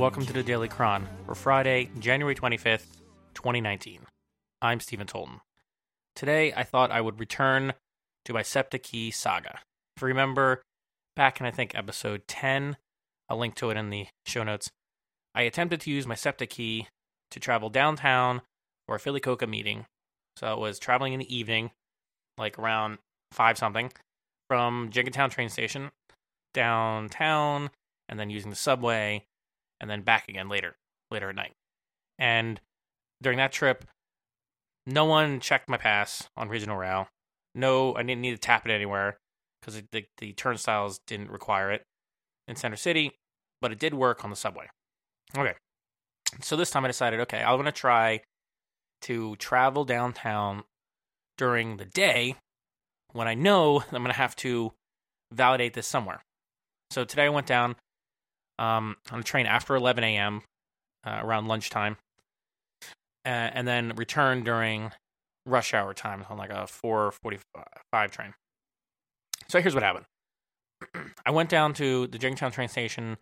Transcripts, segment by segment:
welcome to the Daily Chron for Friday, January 25th, 2019. I'm Stephen Tolton. Today, I thought I would return to my SEPTA Key saga. If you remember, back in I think episode 10, I'll link to it in the show notes, I attempted to use my SEPTA Key to travel downtown for a Philly Cocoa meeting. So it was traveling in the evening, like around 5 something, from Jenkintown train station downtown, and then using the subway, and then back again later, later at night. And during that trip, no one checked my pass on regional rail. No, I didn't need to tap it anywhere because the, the turnstiles didn't require it in Center City, but it did work on the subway. Okay, so this time I decided, okay, I'm gonna try to travel downtown during the day when I know I'm gonna have to validate this somewhere. So today I went down um, on a train after 11 a.m. Uh, around lunchtime, uh, and then return during rush hour time on like a 4:45 train. So here's what happened. I went down to the Jenkintown train station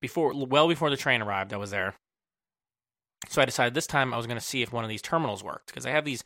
before, well before the train arrived. I was there, so I decided this time I was going to see if one of these terminals worked because I have these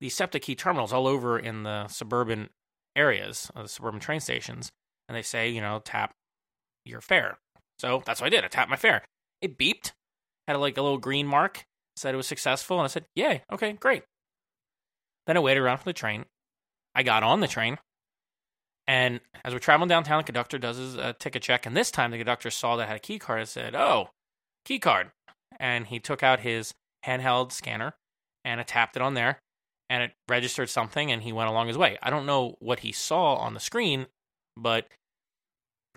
these SEPTA Key terminals all over in the suburban areas, uh, the suburban train stations, and they say, you know, tap your fare. So that's what I did. I tapped my fare. It beeped, had like a little green mark, said it was successful, and I said, "Yay, okay, great." Then I waited around for the train. I got on the train, and as we're traveling downtown, the conductor does his uh, ticket check, and this time the conductor saw that I had a key card and said, "Oh, key card," and he took out his handheld scanner and I tapped it on there, and it registered something, and he went along his way. I don't know what he saw on the screen, but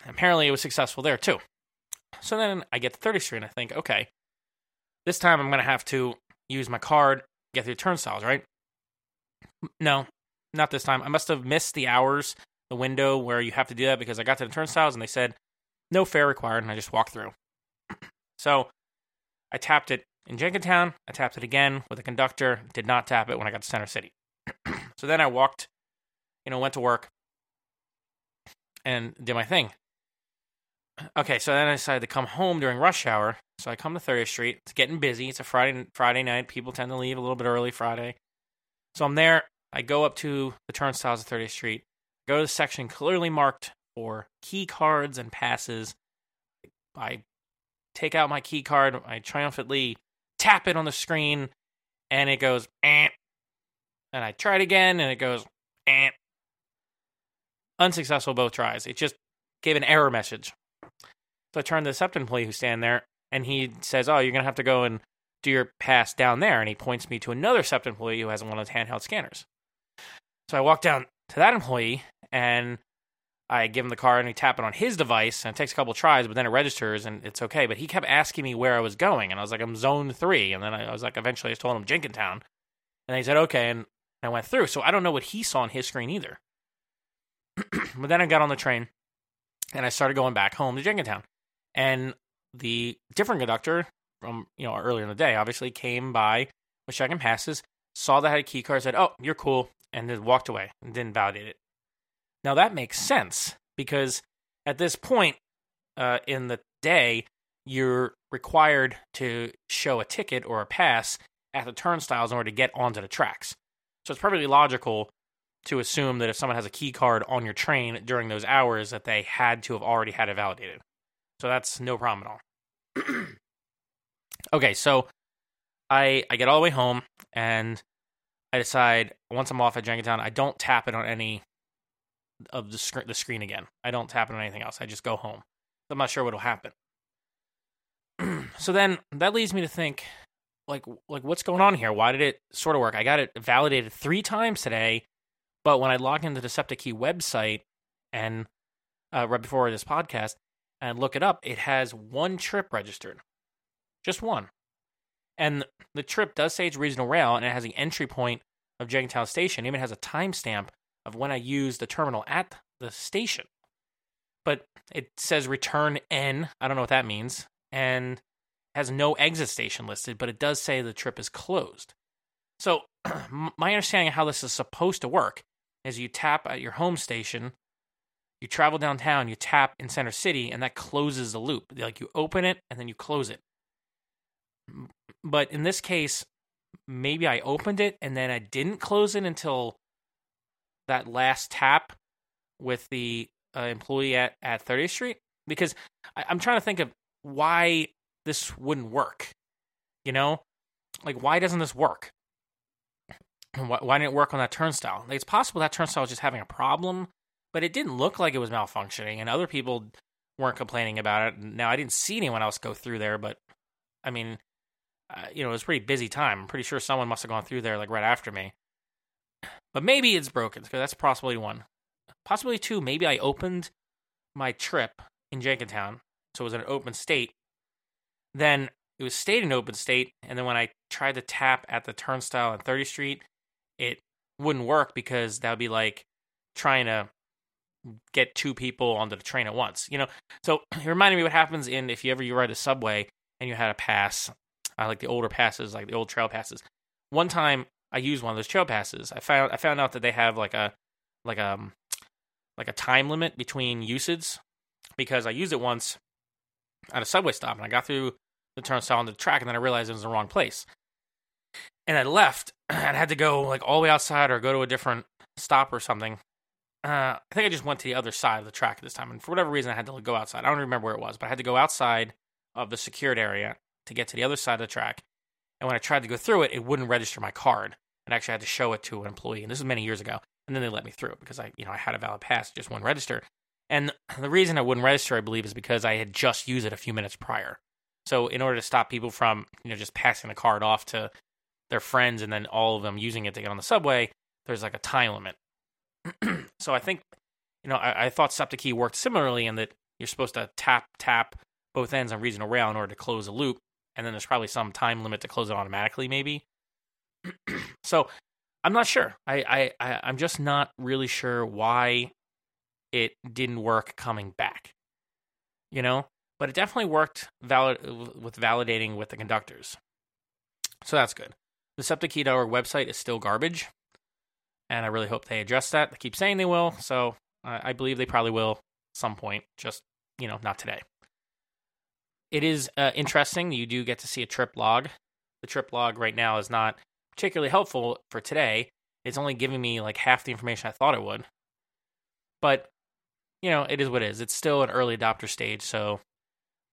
apparently it was successful there too. So then I get to 30th Street and I think, okay, this time I'm going to have to use my card, get through turnstiles, right? No, not this time. I must have missed the hours, the window where you have to do that because I got to the turnstiles and they said no fare required and I just walked through. so I tapped it in Jenkintown. I tapped it again with a conductor. Did not tap it when I got to Center City. so then I walked, you know, went to work and did my thing. Okay, so then I decided to come home during rush hour. So I come to 30th Street. It's getting busy. It's a Friday Friday night. People tend to leave a little bit early Friday. So I'm there. I go up to the turnstiles of 30th Street. Go to the section clearly marked for key cards and passes. I take out my key card. I triumphantly tap it on the screen, and it goes eh. And I try it again, and it goes eh. Unsuccessful both tries. It just gave an error message. So I turn to the SEPTA employee who's standing there, and he says, "Oh, you're gonna have to go and do your pass down there." And he points me to another SEPTA employee who has one of those handheld scanners. So I walk down to that employee, and I give him the card, and he tap it on his device, and it takes a couple tries, but then it registers, and it's okay. But he kept asking me where I was going, and I was like, "I'm Zone 3. and then I was like, eventually, I just told him Jenkintown, and he said, "Okay," and I went through. So I don't know what he saw on his screen either. but then I got on the train, and I started going back home to Jenkintown. And the different conductor from you know earlier in the day obviously came by was checking passes, saw that I had a key card, said, "Oh, you're cool," and then walked away and didn't validate it. Now that makes sense because at this point uh, in the day, you're required to show a ticket or a pass at the turnstiles in order to get onto the tracks. So it's perfectly logical to assume that if someone has a key card on your train during those hours, that they had to have already had it validated. So that's no problem at all. okay, so I I get all the way home and I decide once I'm off at Jenkintown, I don't tap it on any of the screen the screen again. I don't tap it on anything else. I just go home. I'm not sure what'll happen. so then that leads me to think like like what's going on here? Why did it sort of work? I got it validated 3 times today, but when I log into the SEPTA Key website and uh, right before this podcast, and look it up, it has one trip registered. Just one. And the trip does say it's regional rail and it has the entry point of Jenkintown Station. It even has a timestamp of when I used the terminal at the station. But it says return N. I don't know what that means. And has no exit station listed, but it does say the trip is closed. So, my understanding of how this is supposed to work is you tap at your home station you travel downtown, you tap in Center City, and that closes the loop. Like you open it and then you close it. But in this case, maybe I opened it and then I didn't close it until that last tap with the uh, employee at, at 30th Street. Because I, I'm trying to think of why this wouldn't work. You know, like why doesn't this work? Why, why didn't it work on that turnstile? Like, it's possible that turnstile was just having a problem, but it didn't look like it was malfunctioning, and other people weren't complaining about it. Now I didn't see anyone else go through there, but I mean, uh, you know, it was a pretty busy time. I'm pretty sure someone must have gone through there like right after me. But maybe it's broken because that's possibility one. Possibility two, maybe I opened my trip in Jenkintown, so it was in an open state. Then it was stayed in open state, and then when I tried to tap at the turnstile on 30th Street, it wouldn't work because that would be like trying to get two people onto the train at once. You know, so it reminded me what happens in if you ever you ride a subway and you had a pass, I like the older passes, like the old trail passes. One time I used one of those trail passes. I found I found out that they have like a like a um, like a time limit between usage because I used it once at a subway stop and I got through the turnstile on the track and then I realized it was the wrong place. And I left and had to go like all the way outside or go to a different stop or something. Uh, I think I just went to the other side of the track at this time, and for whatever reason, I had to go outside. I don't remember where it was, but I had to go outside of the secured area to get to the other side of the track. And when I tried to go through it, it wouldn't register my card, and actually I had to show it to an employee. And this was many years ago, and then they let me through because I, you know, I had a valid pass, just wouldn't register. And the reason I wouldn't register, I believe, is because I had just used it a few minutes prior. So in order to stop people from, you know, just passing the card off to their friends and then all of them using it to get on the subway, there's like a time limit. so I think, you know, I, I thought SEPTA worked similarly in that you're supposed to tap tap both ends on regional rail in order to close a loop, and then there's probably some time limit to close it automatically, maybe. so I'm not sure. I, I, I I'm just not really sure why it didn't work coming back. You know, but it definitely worked valid with validating with the conductors. So that's good. The SEPTAKey.org website is still garbage, and I really hope they address that. They keep saying they will, so I believe they probably will some point. Just you know, not today. It is uh, interesting. You do get to see a trip log. The trip log right now is not particularly helpful for today. It's only giving me like half the information I thought it would. But you know, it is what it is. It's still an early adopter stage, so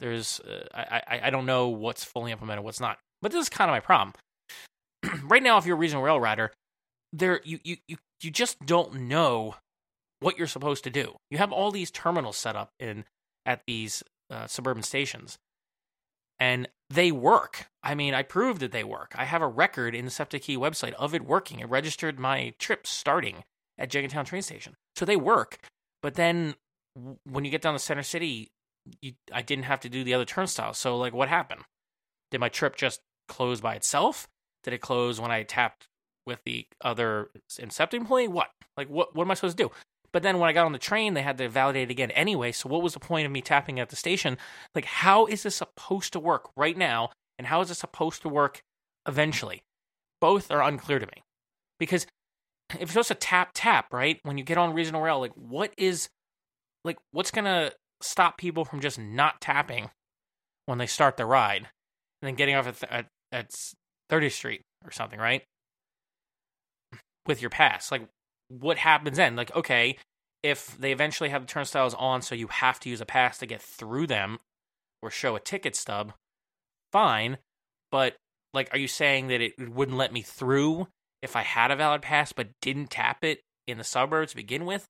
there's uh, I, I I don't know what's fully implemented, what's not. But this is kind of my problem. right now, if you're a regional rail rider, there you, you you you just don't know what you're supposed to do. You have all these terminals set up in at these uh, suburban stations, and they work. I mean, I proved that they work. I have a record in the SEPTA Key website of it working. It registered my trip starting at Jenkintown train station, so they work. But then when you get down to Center City, you, I didn't have to do the other turnstiles. So like, what happened? Did my trip just close by itself? Did it close when I tapped with the other incepting point? What? Like, what? What am I supposed to do? But then when I got on the train, they had to validate again anyway. So what was the point of me tapping at the station? Like, how is this supposed to work right now? And how is it supposed to work eventually? Both are unclear to me. Because if you're supposed to tap tap, right? When you get on regional rail, like what is like what's gonna stop people from just not tapping when they start the ride and then getting off at, at, at 30th Street or something, right? With your pass. Like, what happens then? Like, okay, if they eventually have the turnstiles on, so you have to use a pass to get through them or show a ticket stub, fine. But, like, are you saying that it wouldn't let me through if I had a valid pass but didn't tap it in the suburbs to begin with?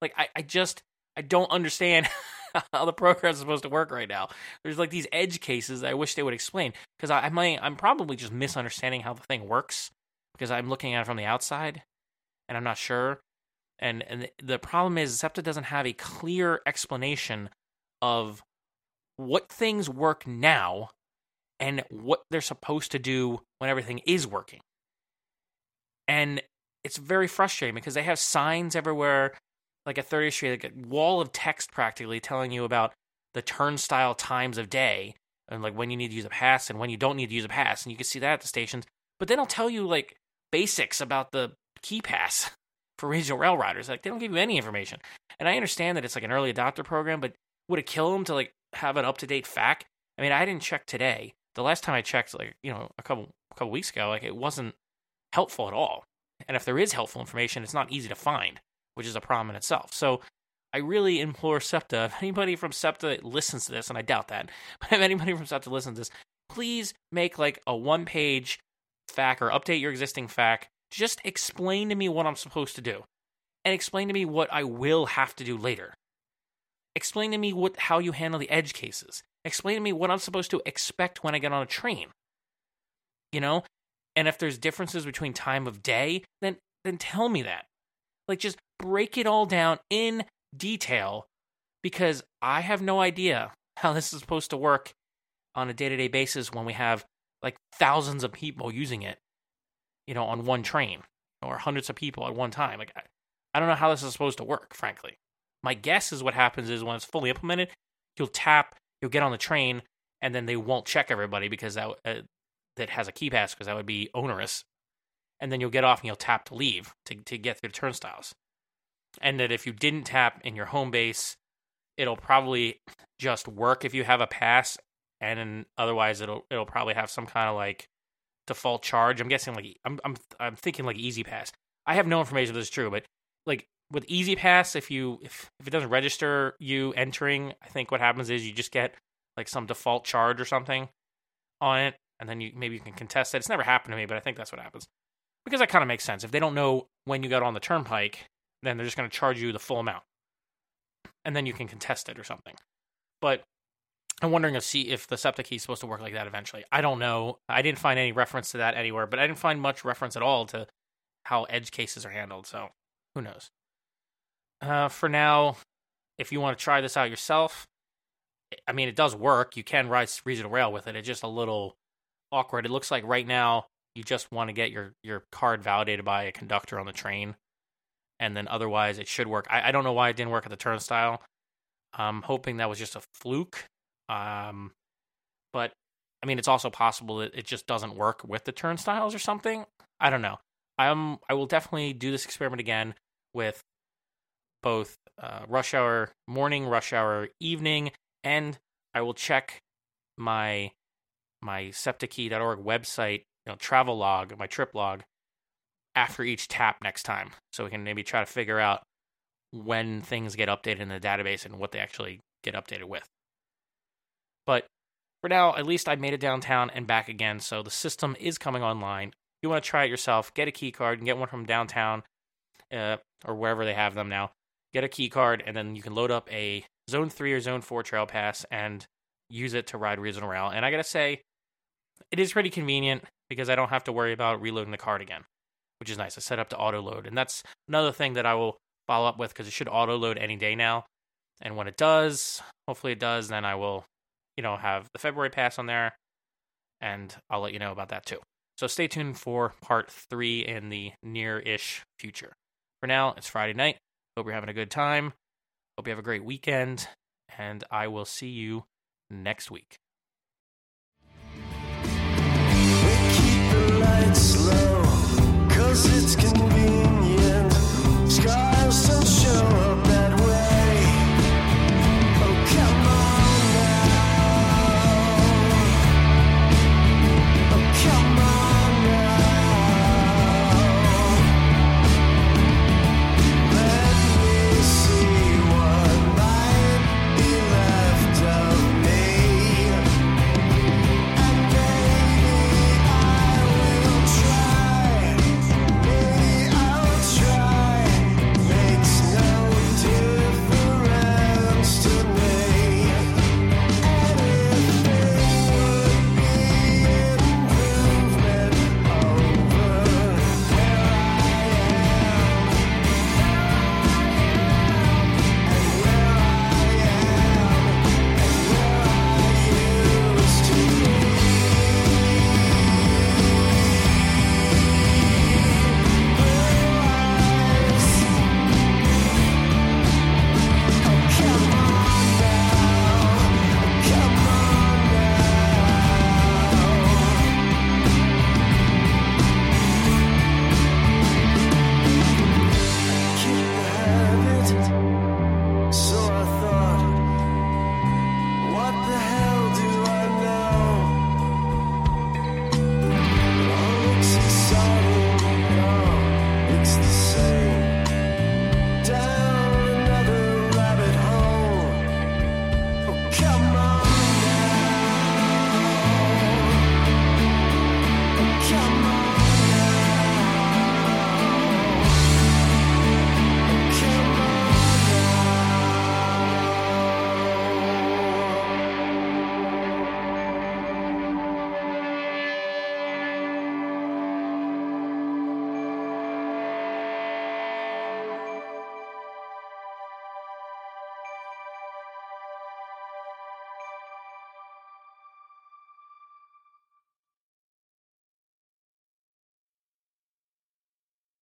Like, I, I just, I don't understand how the program is supposed to work right now. There's like these edge cases I wish they would explain because I, I might I'm probably just misunderstanding how the thing works because I'm looking at it from the outside and I'm not sure. And and the problem is SEPTA doesn't have a clear explanation of what things work now and what they're supposed to do when everything is working. And it's very frustrating because they have signs everywhere like a 30th Street, like a wall of text practically telling you about the turnstile times of day and like when you need to use a pass and when you don't need to use a pass. And you can see that at the stations. But then I'll tell you like basics about the key pass. for regional rail riders. Like they don't give you any information. And I understand that it's like an early adopter program, but would it kill them to like have an up to date fact? I mean, I didn't check today. The last time I checked, like you know, a couple a couple weeks ago, like it wasn't helpful at all. And if there is helpful information, it's not easy to find, which is a problem in itself. So I really implore SEPTA, if anybody from SEPTA listens to this, and I doubt that, but if anybody from SEPTA listens to this, please make like a one page FAQ or update your existing FAQ. Just explain to me what I'm supposed to do and explain to me what I will have to do later. Explain to me what how you handle the edge cases. Explain to me what I'm supposed to expect when I get on a train. You know? And if there's differences between time of day, then then tell me that. Like just break it all down in detail because I have no idea how this is supposed to work on a day-to-day basis when we have like thousands of people using it, you know, on one train or hundreds of people at one time. Like I, I don't know how this is supposed to work, frankly. My guess is what happens is when it's fully implemented, you'll tap, you'll get on the train, and then they won't check everybody because that uh, that has a key pass because that would be onerous. And then you'll get off and you'll tap to leave to to get through the turnstiles. And that if you didn't tap in your home base, it'll probably just work if you have a pass, and otherwise it'll it'll probably have some kind of like default charge. I'm guessing like I'm I'm I'm thinking like E-ZPass. I have no information if this is true, but like with E-ZPass, if you if if it doesn't register you entering, I think what happens is you just get like some default charge or something on it, and then you maybe you can contest it. It's never happened to me, but I think that's what happens because that kind of makes sense. If they don't know when you got on the turnpike, then they're just going to charge you the full amount, and then you can contest it or something. But I'm wondering if see if the SEPTA Key is supposed to work like that eventually. I don't know. I didn't find any reference to that anywhere, but I didn't find much reference at all to how edge cases are handled. So who knows? Uh, for now, if you want to try this out yourself, I mean, it does work. You can ride regional rail with it. It's just a little awkward. It looks like right now you just want to get your your card validated by a conductor on the train, and then otherwise it should work. I, I don't know why it didn't work at the turnstile. I'm hoping that was just a fluke. Um, but I mean, it's also possible that it just doesn't work with the turnstiles or something. I don't know. I'm I will definitely do this experiment again with both uh, rush hour morning, rush hour evening, and I will check my my septakey.org website, you know, travel log, my trip log after each tap next time, so we can maybe try to figure out when things get updated in the database and what they actually get updated with. But for now, at least I made it downtown and back again, so the system is coming online. If you want to try it yourself, get a key card and get one from downtown uh, or wherever they have them now. Get a key card, and then you can load up a Zone 3 or Zone 4 Trail Pass and use it to ride Regional Rail. And I gotta say, it is pretty convenient because I don't have to worry about reloading the card again, which is nice. I set up to auto load. And that's another thing that I will follow up with because it should auto load any day now. And when it does, hopefully it does, then I will you know, have the February pass on there, and I'll let you know about that too. So stay tuned for part three in the near ish future. For now, it's Friday night. Hope you're having a good time. Hope you have a great weekend, and I will see you next week.